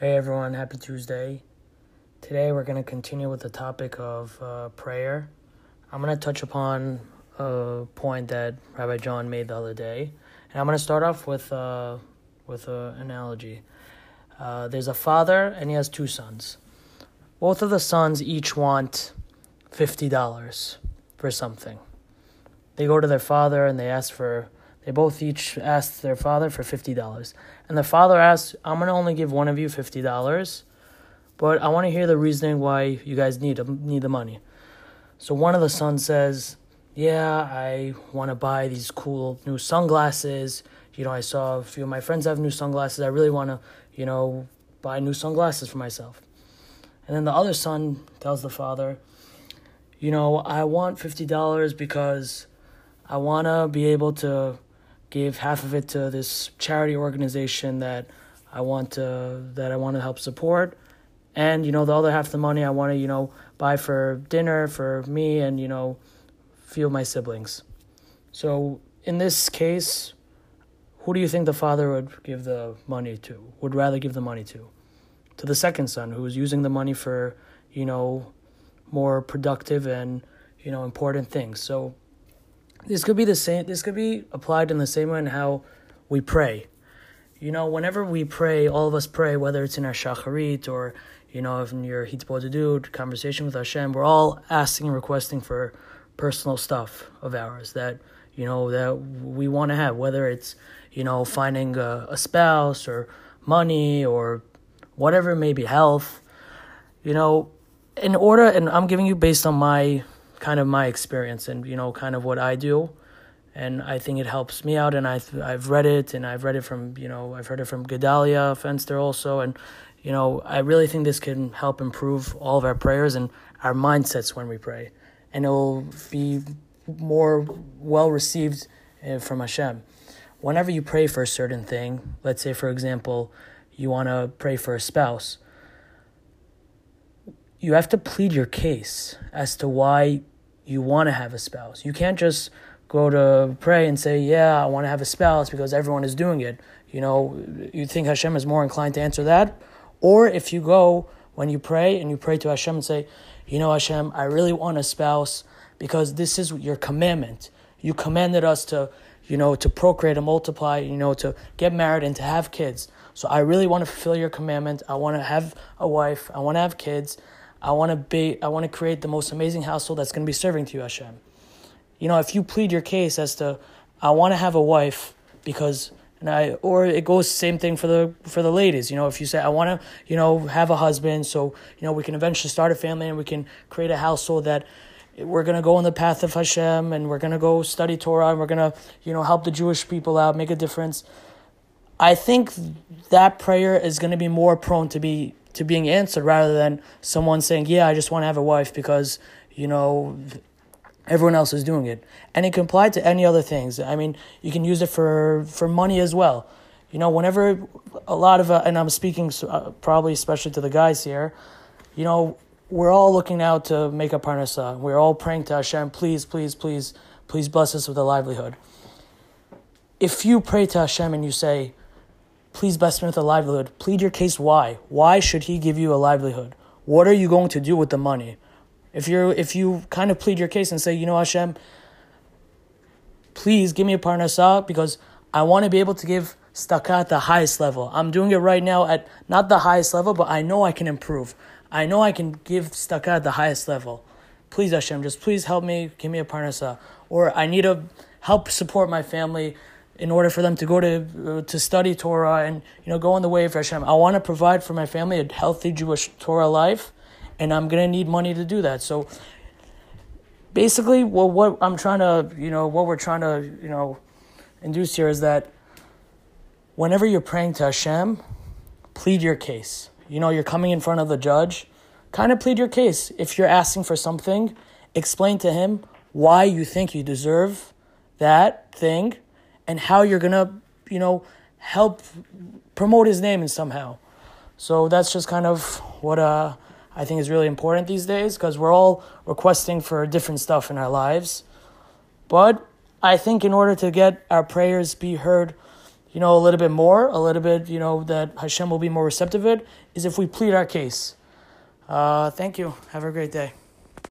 Hey everyone, happy Tuesday. Today we're going to continue with the topic of uh, prayer. I'm going to touch upon a point that Rabbi John made the other day, and I'm going to start off with uh, with an analogy. Uh, there's a father and he has two sons. Both of the sons each want fifty dollars for something. They go to their father and they ask for they both each asked their father for $50. And the father asked, I'm going to only give one of you $50, but I want to hear the reasoning why you guys need, need the money. So one of the sons says, Yeah, I want to buy these cool new sunglasses. You know, I saw a few of my friends have new sunglasses. I really want to, you know, buy new sunglasses for myself. And then the other son tells the father, You know, I want $50 because I want to be able to gave half of it to this charity organization that I want to that I want to help support, and you know the other half of the money I want to you know buy for dinner for me and you know few of my siblings. So in this case, who do you think the father would give the money to? Would rather give the money to? To the second son who is using the money for you know more productive and you know important things. So this could be the same this could be applied in the same way in how we pray. You know whenever we pray all of us pray whether it's in our shacharit or you know in your hitbodedut conversation with hashem we're all asking and requesting for personal stuff of ours that you know that we want to have whether it's you know finding a, a spouse or money or whatever it may be health. You know in order and i'm giving you based on my kind of my experience and you know kind of what I do. And I think it helps me out and I've I've read it and I've read it from you know I've heard it from Gedalia Fenster also and you know I really think this can help improve all of our prayers and our mindsets when we pray. And it will be more well received uh, from Hashem. Whenever you pray for a certain thing let's say for example you want to pray for a spouse you have to plead your case as to why you want to have a spouse. You can't just go to pray and say, "Yeah, I want to have a spouse because everyone is doing it." You know, you think Hashem is more inclined to answer that, or if you go when you pray and you pray to Hashem and say, "You know, Hashem, I really want a spouse because this is your commandment. You commanded us to, you know, to procreate and multiply, you know, to get married and to have kids. So I really want to fulfill your commandment. I want to have a wife. I want to have kids." I want to be I want to create the most amazing household that's going to be serving to you Hashem. You know, if you plead your case as to I want to have a wife because and I or it goes same thing for the for the ladies, you know, if you say I want to, you know, have a husband so, you know, we can eventually start a family and we can create a household that we're going to go on the path of Hashem and we're going to go study Torah and we're going to, you know, help the Jewish people out, make a difference. I think that prayer is going to be more prone to be to being answered rather than someone saying, "Yeah, I just want to have a wife because you know everyone else is doing it." And it can apply to any other things. I mean, you can use it for for money as well. You know, whenever a lot of uh, and I'm speaking uh, probably especially to the guys here, you know, we're all looking out to make a parnasa. We're all praying to Hashem, please, please, please, please bless us with a livelihood. If you pray to Hashem and you say, Please best me with a livelihood. Plead your case why. Why should he give you a livelihood? What are you going to do with the money? If you're if you kind of plead your case and say, you know, Hashem, please give me a parnasah because I want to be able to give tzedakah at the highest level. I'm doing it right now at not the highest level, but I know I can improve. I know I can give tzedakah at the highest level. Please, Hashem, just please help me, give me a parnasah. Or I need to help support my family in order for them to go to uh, to study Torah and you know go on the way of Hashem. I want to provide for my family a healthy Jewish Torah life, and I'm gonna need money to do that. So basically, what I'm trying to you know what we're trying to you know induce here is that whenever you're praying to Hashem, plead your case. You know, you're coming in front of the judge, kind of plead your case. If you're asking for something, explain to him why you think you deserve that thing and how you're gonna, you know, help promote his name in somehow. So that's just kind of what uh, I think is really important these days because we're all requesting for different stuff in our lives. But I think in order to get our prayers be heard you know, a little bit more, a little bit, you know, that Hashem will be more receptive it, is if we plead our case. Uh, thank you. Have a great day.